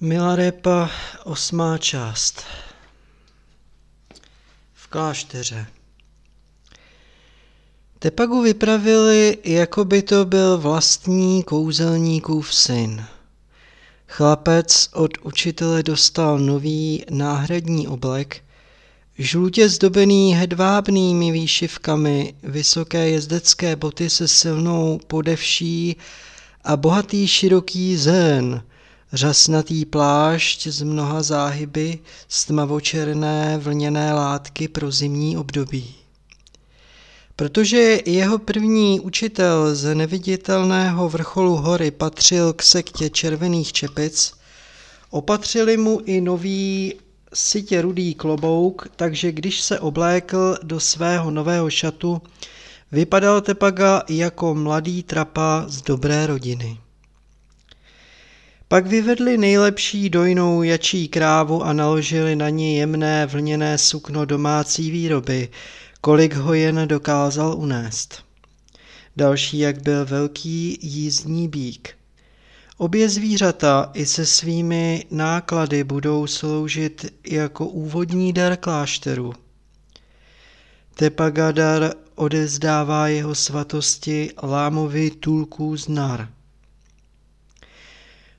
Milarepa, osmá část. V klášteře. Tepagu vypravili, jako by to byl vlastní kouzelníkův syn. Chlapec od učitele dostal nový náhradní oblek, žlutě zdobený hedvábnými výšivkami, vysoké jezdecké boty se silnou podevší a bohatý široký zén – řasnatý plášť z mnoha záhyby stmavočerné vlněné látky pro zimní období. Protože jeho první učitel z neviditelného vrcholu hory patřil k sektě červených čepic, opatřili mu i nový sitě rudý klobouk, takže když se oblékl do svého nového šatu, vypadal Tepaga jako mladý trapa z dobré rodiny. Pak vyvedli nejlepší dojnou jačí krávu a naložili na ní jemné vlněné sukno domácí výroby, kolik ho jen dokázal unést. Další jak byl velký jízdní bík. Obě zvířata i se svými náklady budou sloužit jako úvodní dar klášteru. Tepagadar odezdává jeho svatosti lámovi tulků z nar.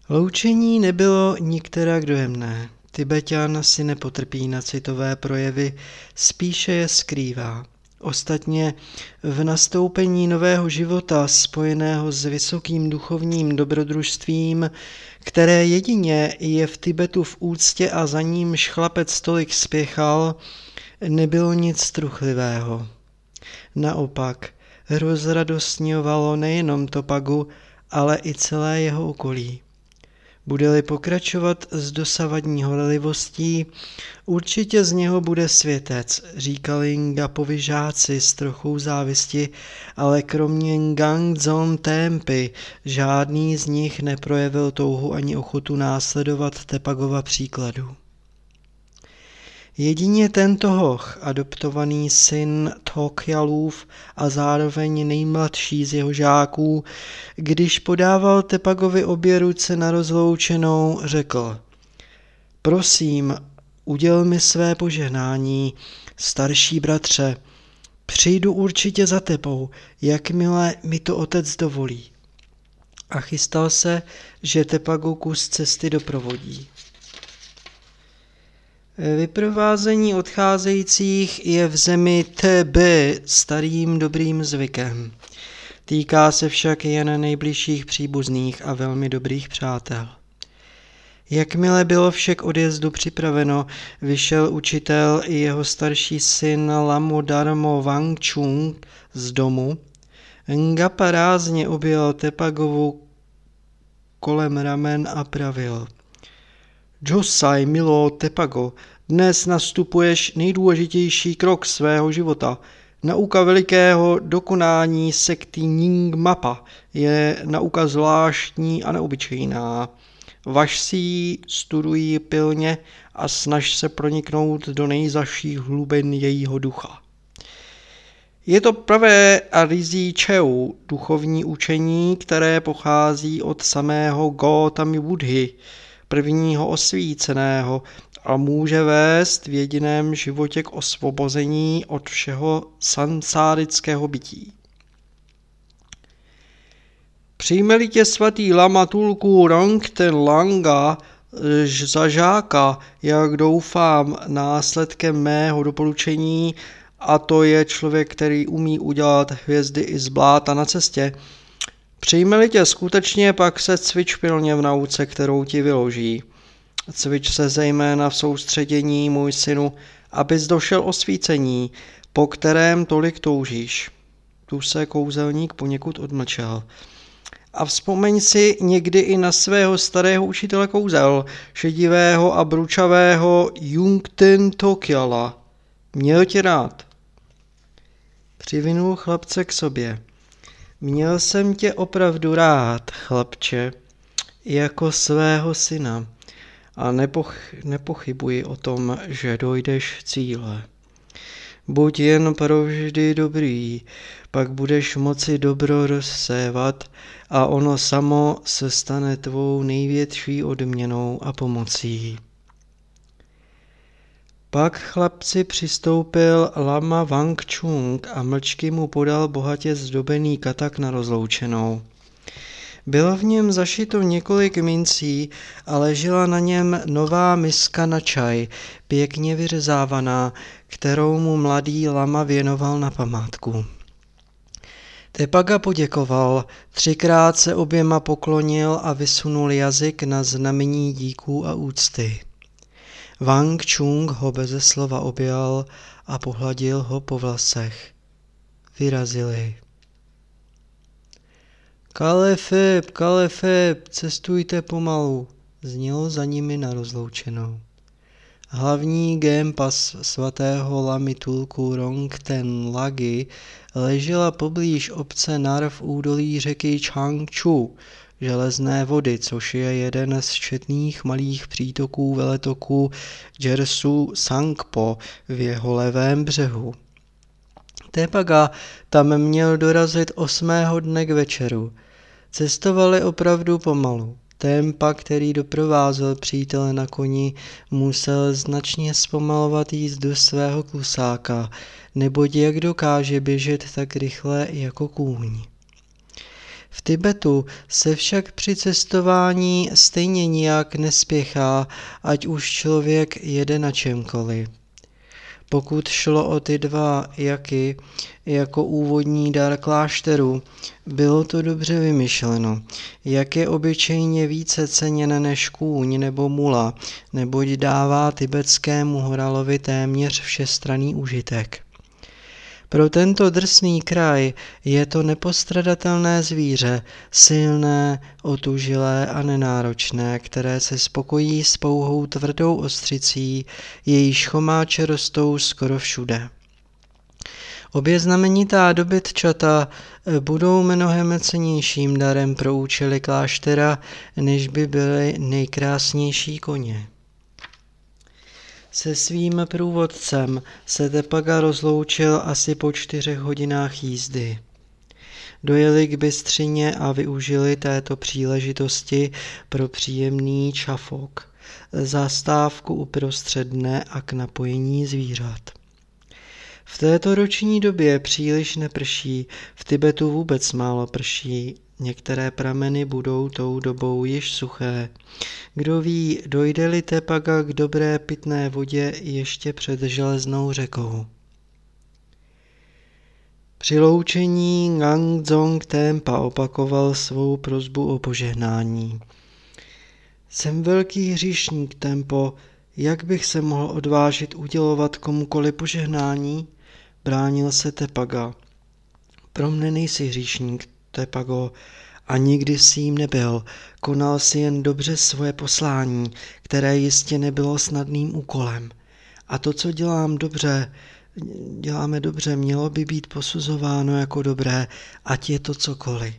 Loučení nebylo nikterak dojemné. Tibetan si nepotrpí na citové projevy, spíše je skrývá. Ostatně v nastoupení nového života spojeného s vysokým duchovním dobrodružstvím, které jedině je v Tibetu v úctě a za ním chlapec tolik spěchal, nebylo nic struchlivého. Naopak, rozradostňovalo nejenom Topagu, ale i celé jeho okolí. Bude-li pokračovat s dosavadní horlivostí, určitě z něho bude světec, říkali Ngapovi žáci s trochou závisti, ale kromě Ngangzon Tempy žádný z nich neprojevil touhu ani ochotu následovat Tepagova příkladu. Jedině tento hoch, adoptovaný syn Tokjalův a zároveň nejmladší z jeho žáků, když podával Tepagovi obě ruce na rozloučenou, řekl Prosím, uděl mi své požehnání, starší bratře, přijdu určitě za tebou, jakmile mi to otec dovolí. A chystal se, že Tepagu kus cesty doprovodí. Vyprovázení odcházejících je v zemi TB starým dobrým zvykem. Týká se však jen nejbližších příbuzných a velmi dobrých přátel. Jakmile bylo však odjezdu připraveno, vyšel učitel i jeho starší syn Lamodarmo Wangchung z domu. Ngapa rázně objel Tepagovu kolem ramen a pravil – Josai Milo Tepago, dnes nastupuješ nejdůležitější krok svého života. Nauka velikého dokonání sekty Ning Mapa je nauka zvláštní a neobyčejná. Vaš si ji studují pilně a snaž se proniknout do nejzaších hlubin jejího ducha. Je to pravé a rizí Cheu, duchovní učení, které pochází od samého Gautami Buddhy, prvního osvíceného a může vést v jediném životě k osvobození od všeho sansárického bytí. Přijme-li tě svatý lama Tulku Rangten Langa za žáka, jak doufám, následkem mého doporučení, a to je člověk, který umí udělat hvězdy i z bláta na cestě, Přijme-li tě skutečně, pak se cvič pilně v nauce, kterou ti vyloží. Cvič se zejména v soustředění, můj synu, abys došel osvícení, po kterém tolik toužíš. Tu se kouzelník poněkud odmlčel. A vzpomeň si někdy i na svého starého učitele kouzel, šedivého a bručavého Jungten Tokiala. Měl tě rád. Přivinul chlapce k sobě. Měl jsem tě opravdu rád, chlapče, jako svého syna a nepoch, nepochybuji o tom, že dojdeš cíle. Buď jen provždy dobrý, pak budeš moci dobro rozsévat a ono samo se stane tvou největší odměnou a pomocí. Pak chlapci přistoupil lama Wang Chung a mlčky mu podal bohatě zdobený katak na rozloučenou. Bylo v něm zašito několik mincí a ležela na něm nová miska na čaj, pěkně vyřezávaná, kterou mu mladý lama věnoval na památku. Tepaga poděkoval, třikrát se oběma poklonil a vysunul jazyk na znamení díků a úcty. Wang Chung ho beze slova objal a pohladil ho po vlasech. Vyrazili. Kalefeb, Kalefeb, cestujte pomalu, znělo za nimi na rozloučenou. Hlavní gempas svatého Lamitulku Rongten Lagi ležela poblíž obce Nar v údolí řeky Changchu, železné vody, což je jeden z četných malých přítoků veletoku Jersu Sangpo v jeho levém břehu. Tepaga tam měl dorazit osmého dne k večeru. Cestovali opravdu pomalu. Tempa, který doprovázel přítele na koni, musel značně zpomalovat jízdu svého klusáka, neboť jak dokáže běžet tak rychle jako kůň. V Tibetu se však při cestování stejně nijak nespěchá, ať už člověk jede na čemkoliv. Pokud šlo o ty dva jaky jako úvodní dar klášteru, bylo to dobře vymyšleno. Jak je obyčejně více ceněn než kůň nebo mula, neboť dává tibetskému horalovi téměř všestranný užitek. Pro tento drsný kraj je to nepostradatelné zvíře, silné, otužilé a nenáročné, které se spokojí s pouhou tvrdou ostřicí, jejíž chomáče rostou skoro všude. Obě znamenitá dobytčata budou mnohem cenějším darem pro účely kláštera, než by byly nejkrásnější koně. Se svým průvodcem se Tepaga rozloučil asi po čtyřech hodinách jízdy. Dojeli k Bystřině a využili této příležitosti pro příjemný čafok, zastávku uprostřed dne a k napojení zvířat. V této roční době příliš neprší, v Tibetu vůbec málo prší, Některé prameny budou tou dobou již suché. Kdo ví, dojde-li Tepaga k dobré pitné vodě ještě před železnou řekou. Při loučení Ngangzong Tempa opakoval svou prozbu o požehnání. Jsem velký hříšník, Tempo, jak bych se mohl odvážit udělovat komukoli požehnání? Bránil se Tepaga. Pro mne nejsi hříšník, Tepago, a nikdy si jim nebyl. Konal si jen dobře svoje poslání, které jistě nebylo snadným úkolem. A to, co dělám dobře, děláme dobře, mělo by být posuzováno jako dobré, ať je to cokoliv.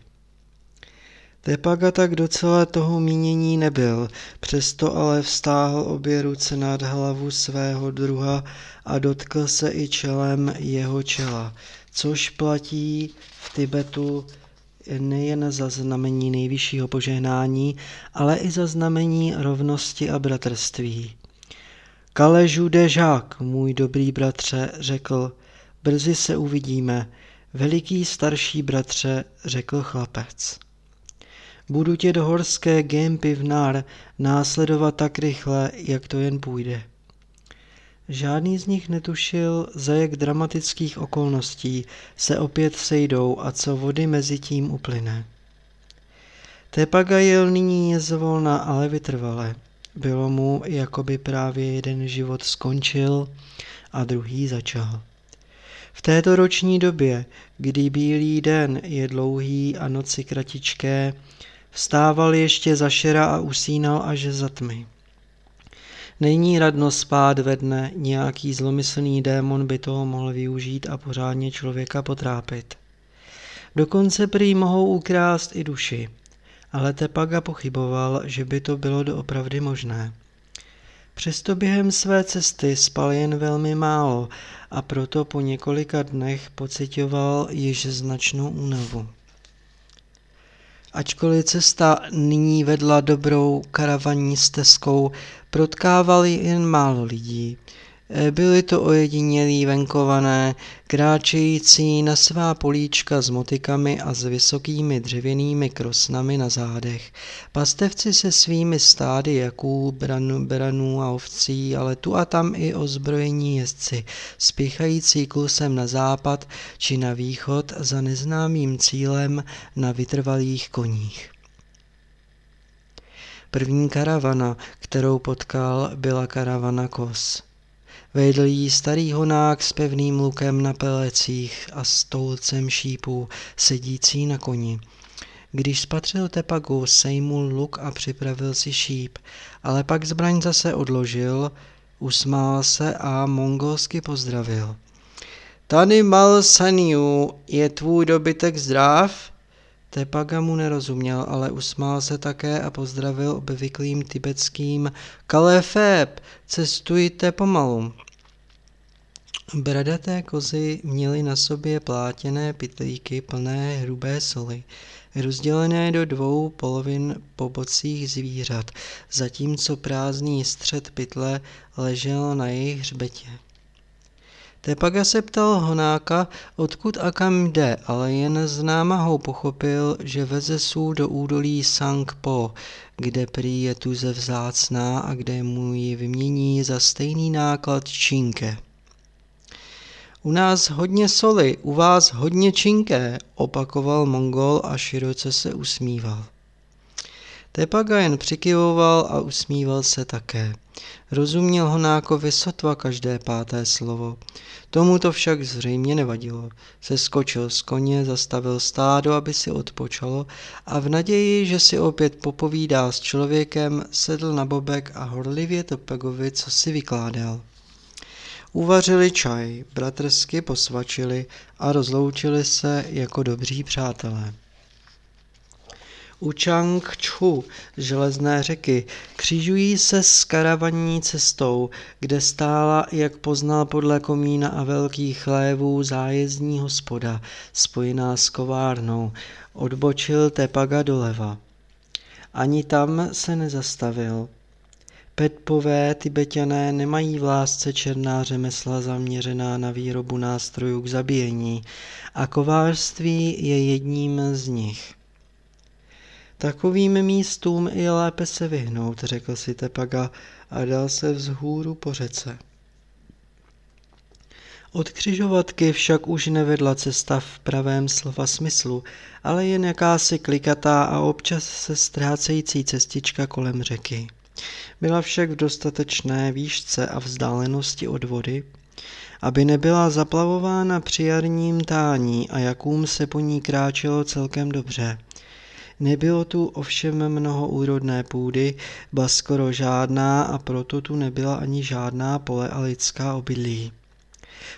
Tepaga tak docela toho mínění nebyl, přesto ale vstáhl obě ruce nad hlavu svého druha a dotkl se i čelem jeho čela, což platí v Tibetu nejen za znamení nejvyššího požehnání, ale i za znamení rovnosti a bratrství. Kaležu de Jacques, můj dobrý bratře, řekl, brzy se uvidíme. Veliký starší bratře, řekl chlapec. Budu tě do horské gempy v Nár následovat tak rychle, jak to jen půjde. Žádný z nich netušil, za jak dramatických okolností se opět sejdou a co vody mezi tím uplyne. Tepaga jel nyní zvolna, ale vytrvale. Bylo mu, jako by právě jeden život skončil a druhý začal. V této roční době, kdy bílý den je dlouhý a noci kratičké, vstával ještě za šera a usínal až za tmy. Není radno spát ve dne, nějaký zlomyslný démon by toho mohl využít a pořádně člověka potrápit. Dokonce prý mohou ukrást i duši, ale Tepaga pochyboval, že by to bylo doopravdy možné. Přesto během své cesty spal jen velmi málo a proto po několika dnech pocitoval již značnou únavu. Ačkoliv cesta nyní vedla dobrou karavaní stezkou, protkávali jen málo lidí. Eh, byli to ojedinělí venkované, kráčející na svá políčka s motikami a s vysokými dřevěnými krosnami na zádech. Pastevci se svými stády jaků, branů, branů a ovcí, ale tu a tam i ozbrojení jezdci, spěchající klusem na západ či na východ za neznámým cílem na vytrvalých koních. První karavana, kterou potkal, byla karavana Kos. Vedl jí starý honák s pevným lukem na pelecích a stolcem šípů, sedící na koni. Když spatřil Tepagu, sejmul luk a připravil si šíp, ale pak zbraň zase odložil, usmál se a mongolsky pozdravil. Tady mal Saniu, je tvůj dobytek zdrav? Tepaga mu nerozuměl, ale usmál se také a pozdravil obvyklým tibetským Kalefeb, cestujte pomalu. Bradaté kozy měly na sobě plátěné pytlíky plné hrubé soli, rozdělené do dvou polovin po bocích zvířat, zatímco prázdný střed pytle ležel na jejich hřbetě. Tepaga se ptal Honáka, odkud a kam jde, ale jen z námahou pochopil, že veze sůl do údolí Sangpo, kde prý je tuze vzácná a kde mu ji vymění za stejný náklad činke. U nás hodně soli, u vás hodně činké, opakoval Mongol a široce se usmíval. Tepaga jen přikyvoval a usmíval se také. Rozuměl Honákovi sotva každé páté slovo. Tomu to však zřejmě nevadilo. Seskočil z koně, zastavil stádo, aby si odpočalo a v naději, že si opět popovídá s člověkem, sedl na bobek a horlivě Tepagovi co si vykládal. Uvařili čaj, bratrsky posvačili a rozloučili se jako dobří přátelé. U Changchu, železné řeky, křižují se s karavaní cestou, kde stála, jak poznal podle komína a velkých chlévů, zájezdní hospoda, spojená s kovárnou. Odbočil Tepaga doleva. Ani tam se nezastavil. Petpové tibetané nemají v lásce černá řemesla zaměřená na výrobu nástrojů k zabíjení a kovářství je jedním z nich. Takovým místům je lépe se vyhnout, řekl si Tepaga a dal se vzhůru po řece. Od křižovatky však už nevedla cesta v pravém slova smyslu, ale jen jakási klikatá a občas se ztrácející cestička kolem řeky. Byla však v dostatečné výšce a vzdálenosti od vody, aby nebyla zaplavována při jarním tání a jakům se po ní kráčelo celkem dobře. Nebylo tu ovšem mnoho úrodné půdy, ba skoro žádná a proto tu nebyla ani žádná pole a lidská obydlí.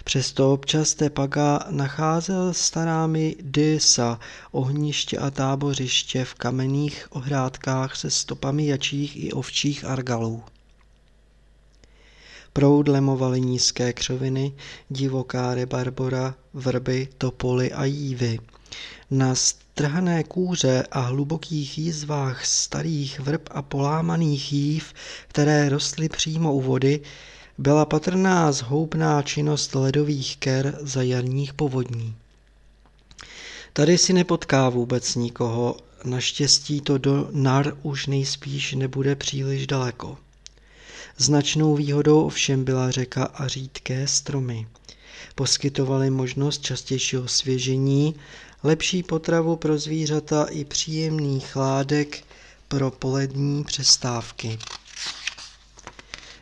Přesto občas Tepaga nacházel starámi Dysa, ohniště a tábořiště v kamenných ohrádkách se stopami jačích i ovčích argalů. Proud lemovaly nízké křoviny, divoká rebarbora, vrby, topoly a jívy. Na strhané kůře a hlubokých jízvách starých vrb a polámaných jív, které rostly přímo u vody, byla patrná zhoubná činnost ledových ker za jarních povodní. Tady si nepotká vůbec nikoho, naštěstí to do nar už nejspíš nebude příliš daleko. Značnou výhodou ovšem byla řeka a řídké stromy. Poskytovaly možnost častějšího svěžení, lepší potravu pro zvířata i příjemný chládek pro polední přestávky.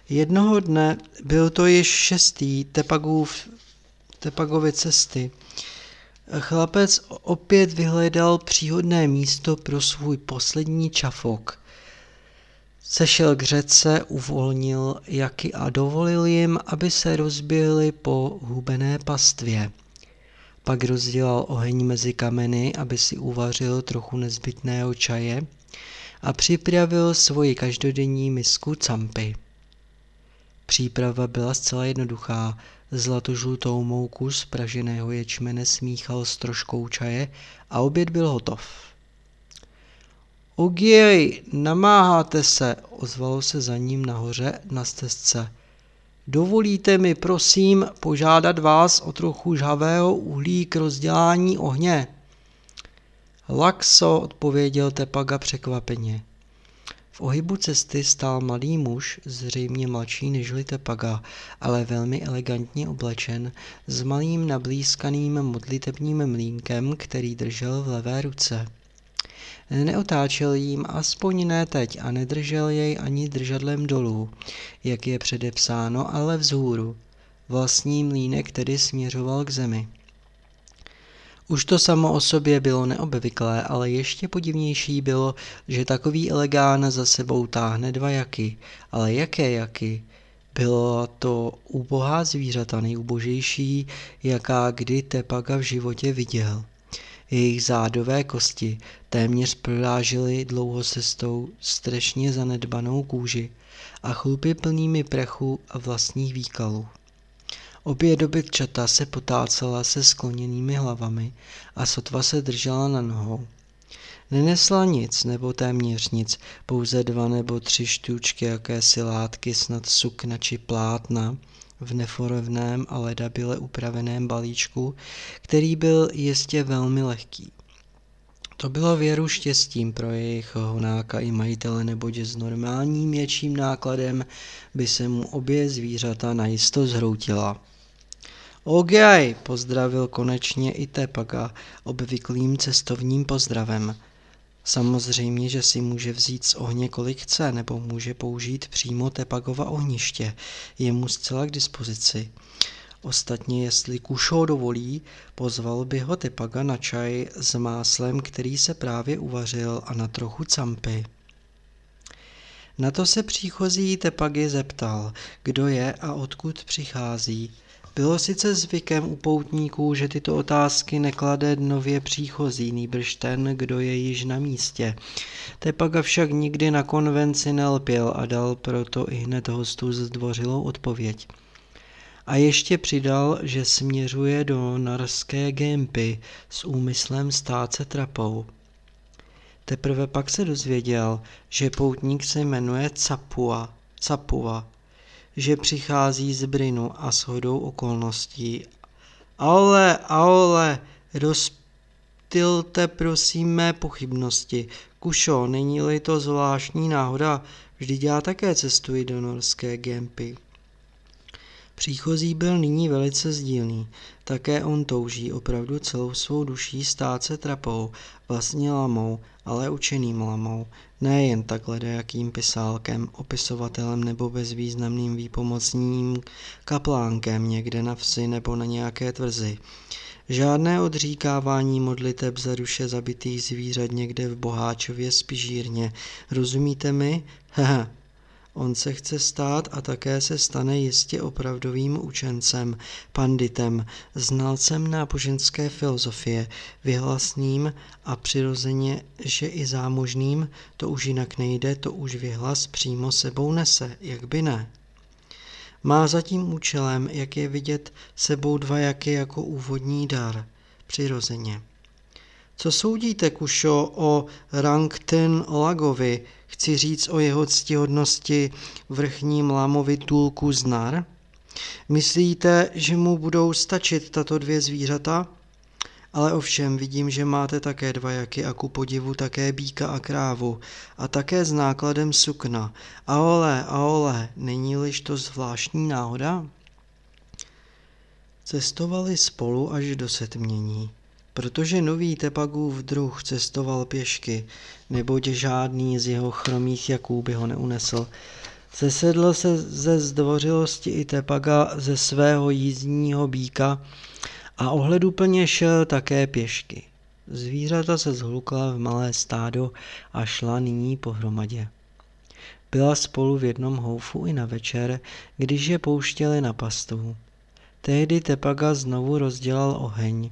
Jednoho dne, byl to již šestý Tepagův, Tepagovy cesty, chlapec opět vyhledal příhodné místo pro svůj poslední čafok. Sešel k řece, uvolnil jaky a dovolil jim, aby se rozběhli po hubené pastvě. Pak rozdělal oheň mezi kameny, aby si uvařil trochu nezbytného čaje a připravil svoji každodenní misku campy. Příprava byla zcela jednoduchá. Zlatožlutou mouku z praženého ječmene smíchal s troškou čaje a oběd byl hotov. Ugiej, namáháte se, ozvalo se za ním nahoře na stezce. Dovolíte mi, prosím, požádat vás o trochu žhavého uhlí k rozdělání ohně? Laxo, odpověděl Tepaga překvapeně. V ohybu cesty stál mladý muž, zřejmě mladší než Tepaga, ale velmi elegantně oblečen, s malým nablízkaným modlitebním mlínkem, který držel v levé ruce. Neotáčel jím aspoň ne teď a nedržel jej ani držadlem dolů, jak je předepsáno, ale vzhůru. Vlastní mlínek tedy směřoval k zemi. Už to samo o sobě bylo neobvyklé, ale ještě podivnější bylo, že takový elegán za sebou táhne dva jaky. Ale jaké jaky? Bylo to úbohá zvířata nejubožejší, jaká kdy Tepaga v životě viděl. Jejich zádové kosti téměř prorážely cestou strašně zanedbanou kůži a chlupy plnými prachu a vlastních výkalů. Obě dobytčata se potácela se skloněnými hlavami a sotva se držela na nohou. Nenesla nic, nebo téměř nic, pouze dva nebo tři štůčky jakési látky, snad sukna či plátna, v neforovném a ledabile upraveném balíčku, který byl jistě velmi lehký. To bylo věru štěstím pro jejich honáka i majitele, neboť s normálním větším nákladem by se mu obě zvířata najisto zhroutila. Ogej, pozdravil konečně i Tepaga obvyklým cestovním pozdravem. Samozřejmě, že si může vzít z ohně kolik chce, nebo může použít přímo Tepagova ohniště. Je mu zcela k dispozici. Ostatně, jestli Kušo dovolí, pozval by ho Tepaga na čaj s máslem, který se právě uvařil a na trochu campy. Na to se příchozí Tepagy zeptal, kdo je a odkud přichází. Bylo sice zvykem u poutníků, že tyto otázky neklade nově příchozí, nýbrž ten, kdo je již na místě. Tepaga však nikdy na konvenci nelpěl a dal proto i hned hostu zdvořilou odpověď. A ještě přidal, že směřuje do narské gempy s úmyslem stát se trapou. Teprve pak se dozvěděl, že poutník se jmenuje Capua, Capua že přichází z Brinu a shodou okolností. Ale, ale, rozptylte prosím mé pochybnosti. Kušo, není-li to zvláštní náhoda, vždyť já také cestuji do norské Gempy. Příchozí byl nyní velice sdílný. Také on touží opravdu celou svou duší stát se trapou, vlastně lamou, ale učeným lamou, ne jen takhle jakým pisálkem, opisovatelem nebo bezvýznamným výpomocným kaplánkem někde na vsi nebo na nějaké tvrzi. Žádné odříkávání modliteb za duše zabitých zvířat někde v Boháčově spižírně. Rozumíte mi? Hehe, On se chce stát a také se stane jistě opravdovým učencem, panditem, znalcem náboženské filozofie, vyhlasným a přirozeně, že i zámožným, to už jinak nejde, to už vyhlas přímo sebou nese, jak by ne. Má za tím účelem, jak je vidět, sebou dva jaky jako úvodní dar, přirozeně. Co soudíte, Kušo, o Rangten Lagovi, chci říct o jeho ctihodnosti vrchním lámovi Tulku Znar? Myslíte, že mu budou stačit tato dvě zvířata? Ale ovšem vidím, že máte také dva jaky a ku podivu také býka a krávu a také s nákladem sukna. A ole, není-liž to zvláštní náhoda? Cestovali spolu až do setmění. Protože nový Tepagův druh cestoval pěšky, neboť žádný z jeho chromých jaků by ho neunesl. Zesedl se ze zdvořilosti i Tepaga ze svého jízdního býka a ohleduplně šel také pěšky. Zvířata se zhlukla v malé stádo a šla nyní pohromadě. Byla spolu v jednom houfu i na večer, když je pouštěli na pastu. Tehdy Tepaga znovu rozdělal oheň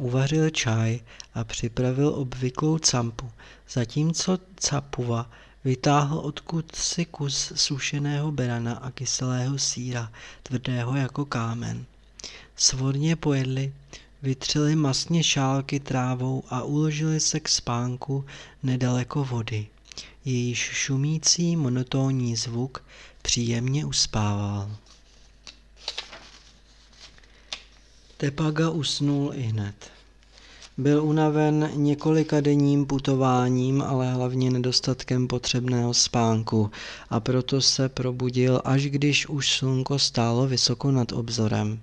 uvařil čaj a připravil obvyklou campu, zatímco Capuva Vytáhl odkud si kus sušeného berana a kyselého síra, tvrdého jako kámen. Svorně pojedli, vytřeli masně šálky trávou a uložili se k spánku nedaleko vody. Jejíž šumící monotónní zvuk příjemně uspával. Tepaga usnul i hned. Byl unaven několika denním putováním, ale hlavně nedostatkem potřebného spánku a proto se probudil, až když už slunko stálo vysoko nad obzorem.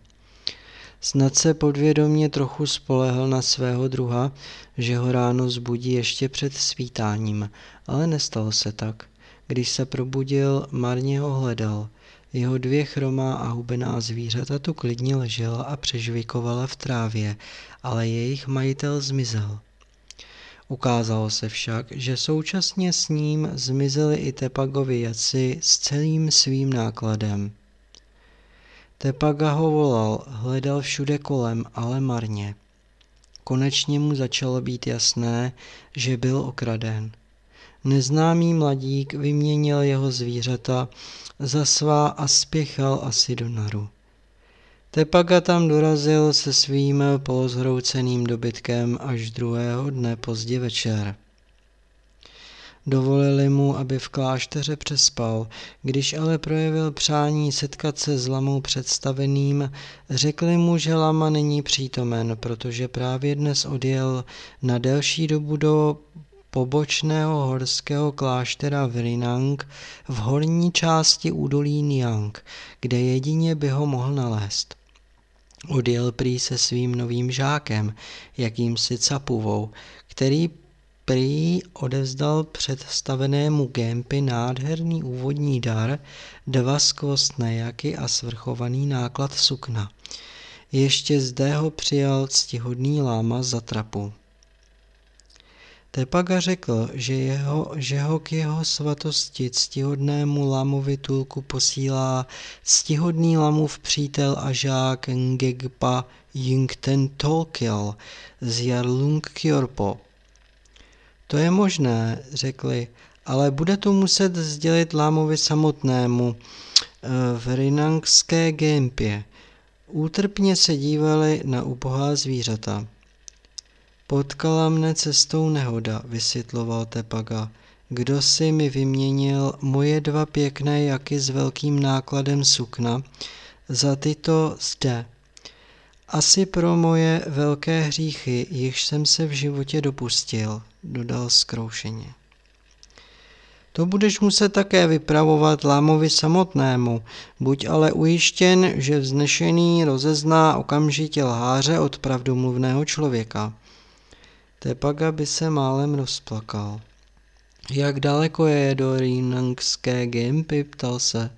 Snad se podvědomě trochu spolehl na svého druha, že ho ráno zbudí ještě před svítáním, ale nestalo se tak. Když se probudil, marně ho hledal. Jeho dvě chromá a hubená zvířata tu klidně ležela a přežvikovala v trávě, ale jejich majitel zmizel. Ukázalo se však, že současně s ním zmizeli i Tepagovi jaci s celým svým nákladem. Tepaga ho volal, hledal všude kolem, ale marně. Konečně mu začalo být jasné, že byl okraden. Neznámý mladík vyměnil jeho zvířata za svá a spěchal asi do naru. Tepaga tam dorazil se svým polozhrouceným dobytkem až druhého dne pozdě večer. Dovolili mu, aby v klášteře přespal, když ale projevil přání setkat se s lamou představeným, řekli mu, že lama není přítomen, protože právě dnes odjel na delší dobu do pobočného horského kláštera v Rinang v horní části údolí Niang, kde jedině by ho mohl nalézt. Odjel prý se svým novým žákem, jakýmsi capuvou, který prý odevzdal představenému Gempy nádherný úvodní dar, dva skvostné jaky a svrchovaný náklad sukna. Ještě zde ho přijal ctihodný láma za trapu. Tepaga řekl, že, jeho, že ho k jeho svatosti ctihodnému lamovi tulku posílá ctihodný lamův přítel a žák Ngegpa Yingten Tolkil z Jarlung Kyorpo. To je možné, řekli, ale bude to muset sdělit lámovi samotnému eh, v rinangské gempě. Útrpně se dívali na ubohá zvířata. Potkala mne cestou nehoda, vysvětloval Tepaga. Kdo si mi vyměnil moje dva pěkné jaky s velkým nákladem sukna za tyto zde. Asi pro moje velké hříchy, jichž jsem se v životě dopustil, dodal zkroušeně. To budeš muset také vypravovat lámovi samotnému, buď ale ujištěn, že vznešený rozezná okamžitě lháře od pravdomluvného člověka. Tepaga by se málem rozplakal. Jak daleko je do Rínangské Gimpy, ptal se.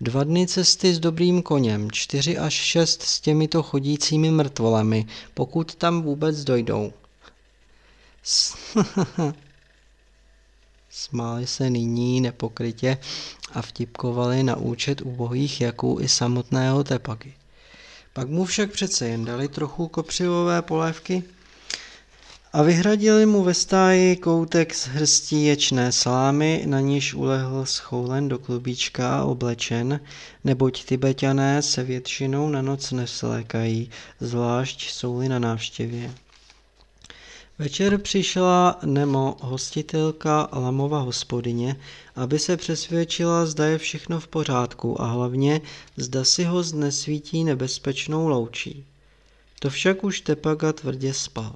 Dva dny cesty s dobrým koněm, čtyři až šest s těmito chodícími mrtvolemi, pokud tam vůbec dojdou. Smáli se nyní nepokrytě a vtipkovali na účet ubohých jaků i samotného tepaky. Pak mu však přece jen dali trochu kopřivové polévky a vyhradili mu ve stáji koutek z hrstí ječné slámy, na níž ulehl schoulen do klubíčka a oblečen, neboť tibetané se většinou na noc neslékají, zvlášť jsou-li na návštěvě. Večer přišla Nemo, hostitelka Lamova hospodyně, aby se přesvědčila, zda je všechno v pořádku a hlavně, zda si ho znesvítí nebezpečnou loučí. To však už Tepaga tvrdě spal.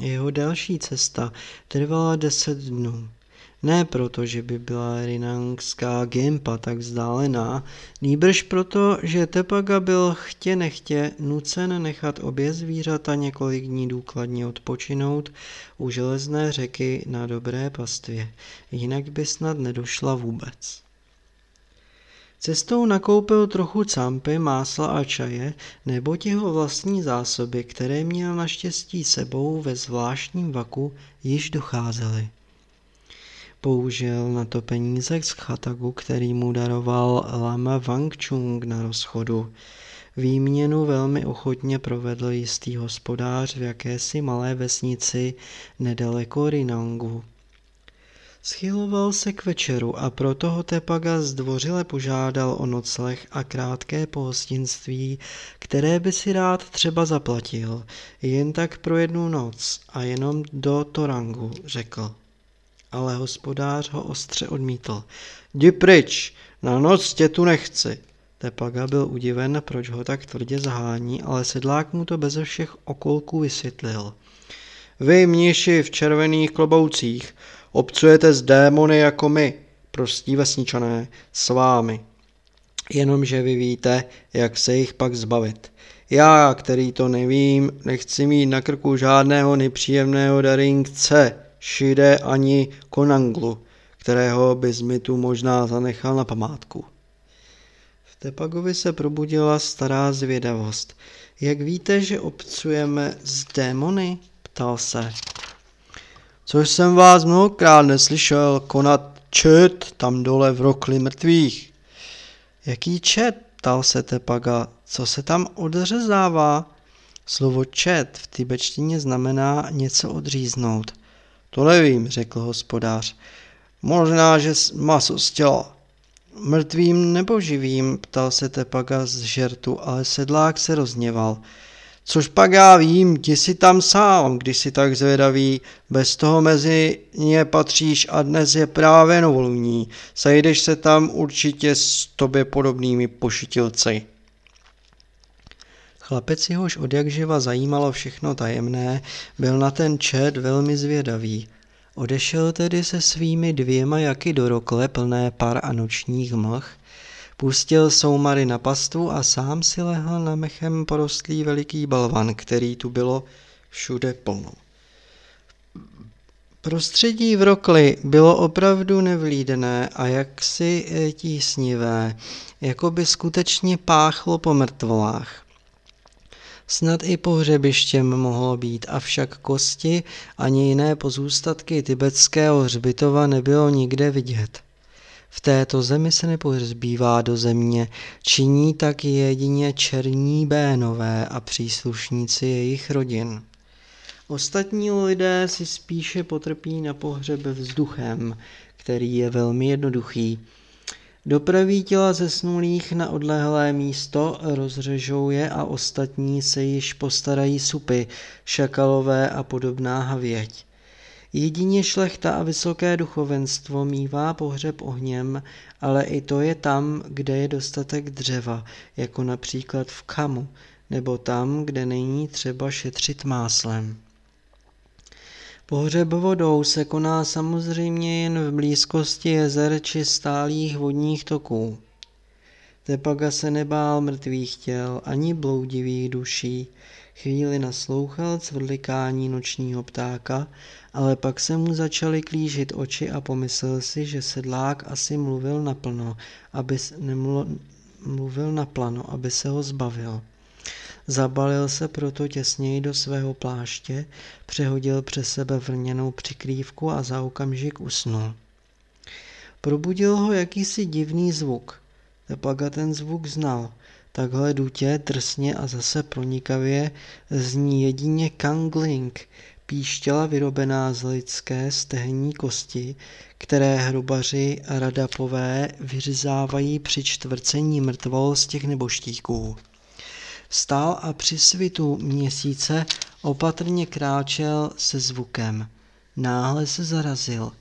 Jeho další cesta trvala deset dnů. Ne proto, že by byla rinangská Gempa tak vzdálená, nýbrž proto, že Tepaga byl chtě nechtě nucen nechat obě zvířata několik dní důkladně odpočinout u železné řeky na dobré pastvě, jinak by snad nedošla vůbec. Cestou nakoupil trochu campy, másla a čaje, nebo jeho vlastní zásoby, které měl naštěstí sebou ve zvláštním vaku, již docházely. Použil na to peníze z chatagu, který mu daroval Lama Wangchung na rozchodu. Výměnu velmi ochotně provedl jistý hospodář v jakési malé vesnici nedaleko Rinangu. Schyloval se k večeru a proto ho Tepaga zdvořile požádal o nocleh a krátké pohostinství, které by si rád třeba zaplatil, jen tak pro jednu noc a jenom do Torangu, řekl. Ale hospodář ho ostře odmítl. Jdi pryč, na noc tě tu nechci. Tepaga byl udiven, proč ho tak tvrdě zahání, ale sedlák mu to beze všech okolků vysvětlil. Vy, mniši v červených kloboucích, obcujete s démony jako my, prostí vesničané, s vámi. Jenomže vy víte, jak se jich pak zbavit. Já, který to nevím, nechci mít na krku žádného nepříjemného darinkce, šide ani konanglu, kterého bys mi tu možná zanechal na památku. V Tepagovi se probudila stará zvědavost. Jak víte, že obcujeme s démony? ptal se. Což jsem vás mnohokrát neslyšel konat čet tam dole v rokli mrtvých. Jaký čet? ptal se Tepaga. Co se tam odřezává? Slovo čet v tibetštině znamená něco odříznout. To nevím, řekl hospodář. Možná, že maso z těla. Mrtvým nebo živým, ptal se Tepaga z žertu, ale sedlák se rozněval. Což pak já vím, ti si tam sám, když si tak zvědavý, bez toho mezi ně patříš a dnes je právě novolní. Sejdeš se tam určitě s tobě podobnými pošitilci. Chlapec jehož od jak živa zajímalo všechno tajemné, byl na ten čet velmi zvědavý. Odešel tedy se svými dvěma jaky do rokle plné par a nočních mlh, pustil soumary na pastvu a sám si lehl na mechem porostlý veliký balvan, který tu bylo všude plno. Prostředí v rokli bylo opravdu nevlídné a jaksi eh, tísnivé, jako by skutečně páchlo po mrtvolách. Snad i pohřebištěm mohlo být, avšak kosti ani jiné pozůstatky tibetského hřbitova nebylo nikde vidět. V této zemi se nepohřbívá do země, činí tak jedině černí bénové a příslušníci jejich rodin. Ostatní lidé si spíše potrpí na pohřeb vzduchem, který je velmi jednoduchý. Dopraví těla zesnulých na odlehlé místo, rozřežou je a ostatní se již postarají supy, šakalové a podobná havěť. Jedině šlechta a vysoké duchovenstvo mívá pohřeb ohněm, ale i to je tam, kde je dostatek dřeva, jako například v Kamu, nebo tam, kde není třeba šetřit máslem. Pohřeb vodou se koná samozřejmě jen v blízkosti jezer či stálých vodních toků. Tepaga se nebál mrtvých těl ani bloudivých duší, chvíli naslouchal cvrlikání nočního ptáka, ale pak se mu začaly klížit oči a pomyslel si, že sedlák asi mluvil naplno, aby mluvil naplano, aby se ho zbavil. Zabalil se proto těsněji do svého pláště, přehodil přes sebe vrněnou přikrývku a za okamžik usnul. Probudil ho jakýsi divný zvuk. Tepaga ten zvuk znal. Takhle dutě, drsně a zase pronikavě zní jedině kangling, píštěla vyrobená z lidské stehenní kosti, které hrubaři radapové vyřezávají při čtvrcení mrtvol z těch neboštíků. Stál a při svitu měsíce opatrně kráčel se zvukem. Náhle se zarazil.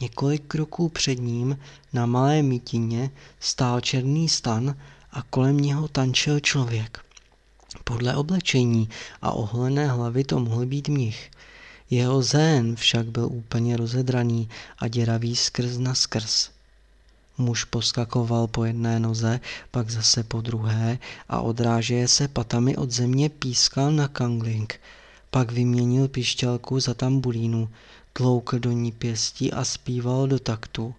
Několik kroků před ním na malé mítině stál černý stan a kolem něho tančil člověk. Podle oblečení a oholené hlavy to mohl být mnich. Jeho zén však byl úplně rozedraný a děravý skrz na skrz. Muž poskakoval po jedné noze, pak zase po druhé a odrážeje se patami od země pískal na kangling. Pak vyměnil pišťalku za tambulínu, tloukl do ní pěstí a zpíval do taktu.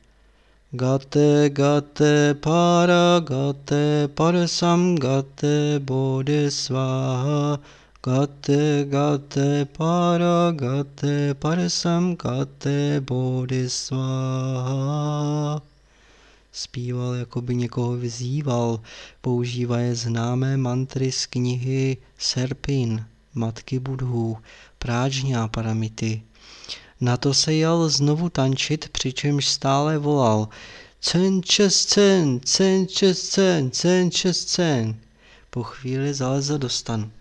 Gate, gate, para, gate, parsam, gate, bodhisvaha, gate, gate, para, gate, parsam, gate, bodhisvaha zpíval, jako by někoho vyzýval, používaje známé mantry z knihy Serpin, matky budhů, prážňá paramity. Na to se jel znovu tančit, přičemž stále volal Cen čes cen, cen čes cen, cen čes cen. Po chvíli zalezl do stanu.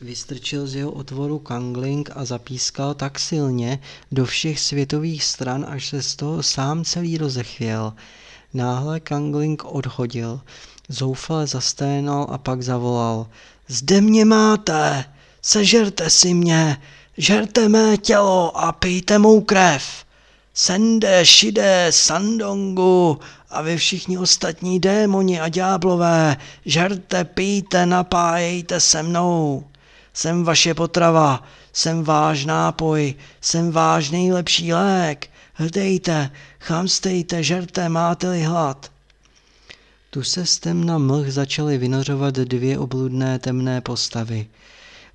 Vystrčil z jeho otvoru kangling a zapískal tak silně do všech světových stran, až se z toho sám celý rozechvěl. Náhle kangling odhodil, zoufale zasténal a pak zavolal. Zde mě máte, sežerte si mě, žerte mé tělo a pijte mou krev. Sende, Shide, Sandongu a vy všichni ostatní démoni a ďáblové, žerte, pijte, napájejte se mnou. Jsem vaše potrava, jsem váš nápoj, jsem váš nejlepší lék. Hdejte, chamstejte, žerte, máte-li hlad. Tu se z temna mlh začaly vynořovat dvě obludné temné postavy.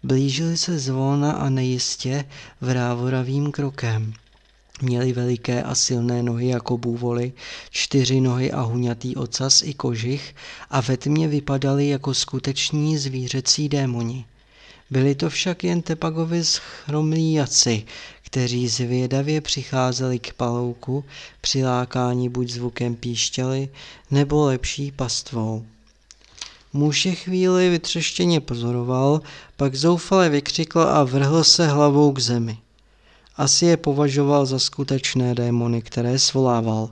Blížili se zvolna a nejistě vrávoravým krokem. Měli veliké a silné nohy jako bůvoly, čtyři nohy a huňatý ocas i kožich a ve tmě vypadali jako skuteční zvířecí démoni. Byli to však jen Tepagovi schromlí jaci, kteří zvědavě přicházeli k palouku, přilákáni buď zvukem píšťaly, nebo lepší pastvou. Muž je chvíli vytřeštěně pozoroval, pak zoufale vykřikl a vrhl se hlavou k zemi. Asi je považoval za skutečné démony, které svolával.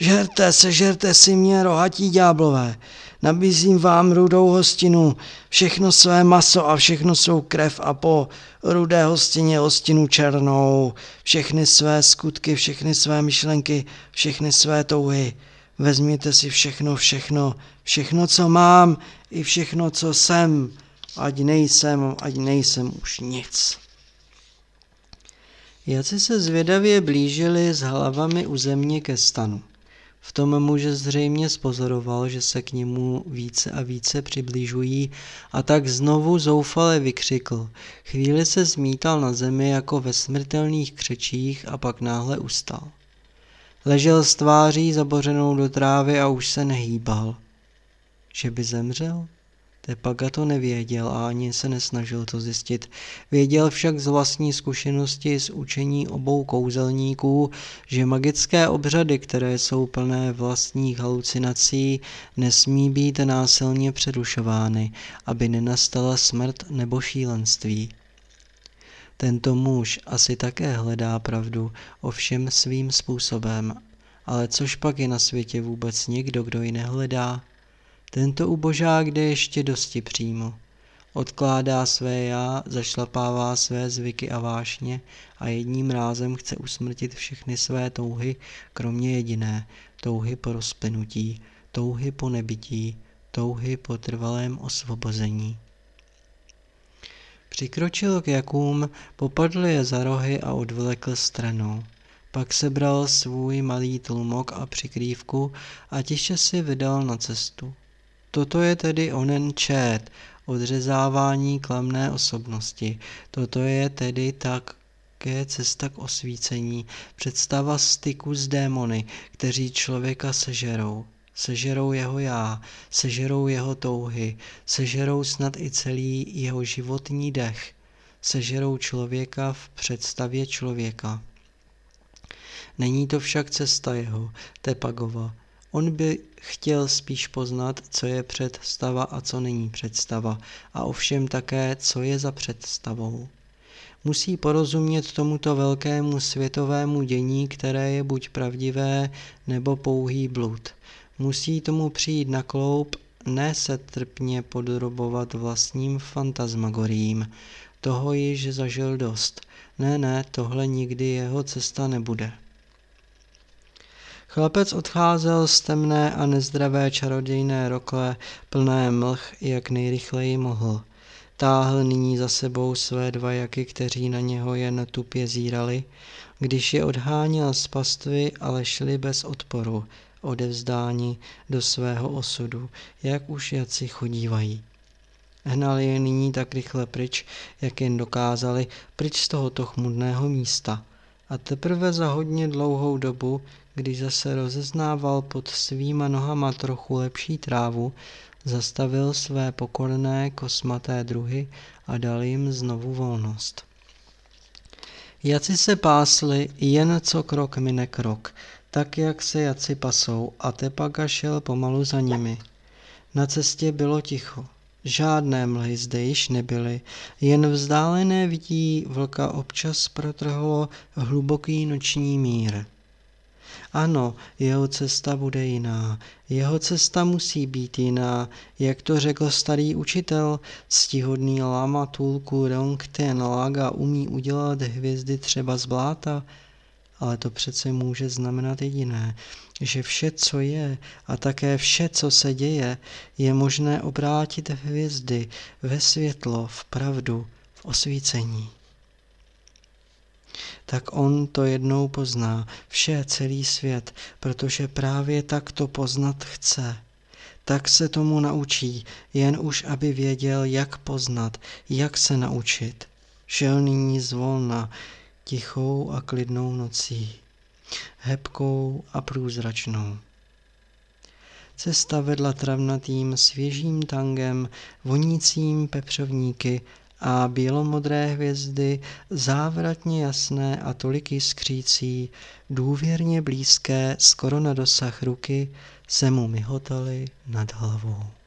Žerte, sežerte si mě, rohatí ďáblové, nabízím vám rudou hostinu, všechno své maso a všechno svou krev a po rudé hostině hostinu černou, všechny své skutky, všechny své myšlenky, všechny své touhy. Vezměte si všechno, všechno, všechno, co mám, i všechno, co jsem, ať nejsem, ať nejsem už nic. Jaci se zvědavě blížili s hlavami u země ke stanu. V tom muže zřejmě spozoroval, že se k němu více a více přibližují a tak znovu zoufale vykřikl. Chvíli se zmítal na zemi jako ve smrtelných křečích a pak náhle ustal. Ležel s tváří zabořenou do trávy a už se nehýbal. Že by zemřel? Tepaga to nevěděl a ani se nesnažil to zjistit. Věděl však z vlastní zkušenosti z učení obou kouzelníků, že magické obřady, které jsou plné vlastních halucinací, nesmí být násilně přerušovány, aby nenastala smrt nebo šílenství. Tento muž asi také hledá pravdu, ovšem svým způsobem. Ale což pak je na světě vůbec někdo, kdo ji nehledá? Tento ubožák jde ještě dosti přímo. Odkládá své já, zašlapává své zvyky a vášně a jedním rázem chce usmrtit všechny své touhy, kromě jediné, touhy po rozplynutí, touhy po nebytí, touhy po trvalém osvobození. Přikročil k Jakům, popadl je za rohy a odvlekl stranou. Pak sebral svůj malý tlumok a přikrývku a tiše si vydal na cestu. Toto je tedy onen čet, odřezávání klamné osobnosti. Toto je tedy také cesta k osvícení, představa styku s démony, kteří člověka sežerou. Sežerou jeho já, sežerou jeho touhy, sežerou snad i celý jeho životní dech, sežerou člověka v představě člověka. Není to však cesta jeho, Tepagova, On by chtěl spíš poznat, co je představa a co není představa, a ovšem také, co je za představou. Musí porozumět tomuto velkému světovému dění, které je buď pravdivé, nebo pouhý blud. Musí tomu přijít na kloup, ne se trpně podrobovat vlastním fantasmagoriím. Toho již zažil dost. Ne, ne, tohle nikdy jeho cesta nebude. Chlapec odcházel z temné a nezdravé čarodějné rokle plné mlh, jak nejrychleji mohl. Táhl nyní za sebou své dva jaky, kteří na něho jen tupě zírali, když je odháněl z pastvy, ale šli bez odporu, odevzdáni do svého osudu, jak už jaci chodívají. Hnali je nyní tak rychle pryč, jak jen dokázali, pryč z tohoto chmudného místa. A teprve za hodně dlouhou dobu, když zase rozeznával pod svýma nohama trochu lepší trávu, zastavil své pokorné kosmaté druhy a dal jim znovu volnost. Jaci se pásli, jen co krok mine krok, tak jak se jaci pasou a Tepaga šel pomalu za nimi. Na cestě bylo ticho. Žádné mlhy zde již nebyly, jen vzdálené vidí vlka občas protrhlo hluboký noční mír. Ano, jeho cesta bude jiná. Jeho cesta musí být jiná, jak to řekl starý učitel, stihodný lama Tulku Rongten Laga umí udělat hvězdy třeba z bláta, ale to přece může znamenat jediné, že vše, co je a také vše, co se děje, je možné obrátit v hvězdy, ve světlo, v pravdu, v osvícení tak on to jednou pozná, vše, celý svět, protože právě tak to poznat chce. Tak se tomu naučí, jen už aby věděl, jak poznat, jak se naučit. Šel nyní zvolna, tichou a klidnou nocí, hebkou a průzračnou. Cesta vedla travnatým svěžím tangem, vonícím pepřovníky a bělomodré hvězdy, závratně jasné a tolik jiskřící, důvěrně blízké, skoro na dosah ruky, se mu myhotaly nad hlavou.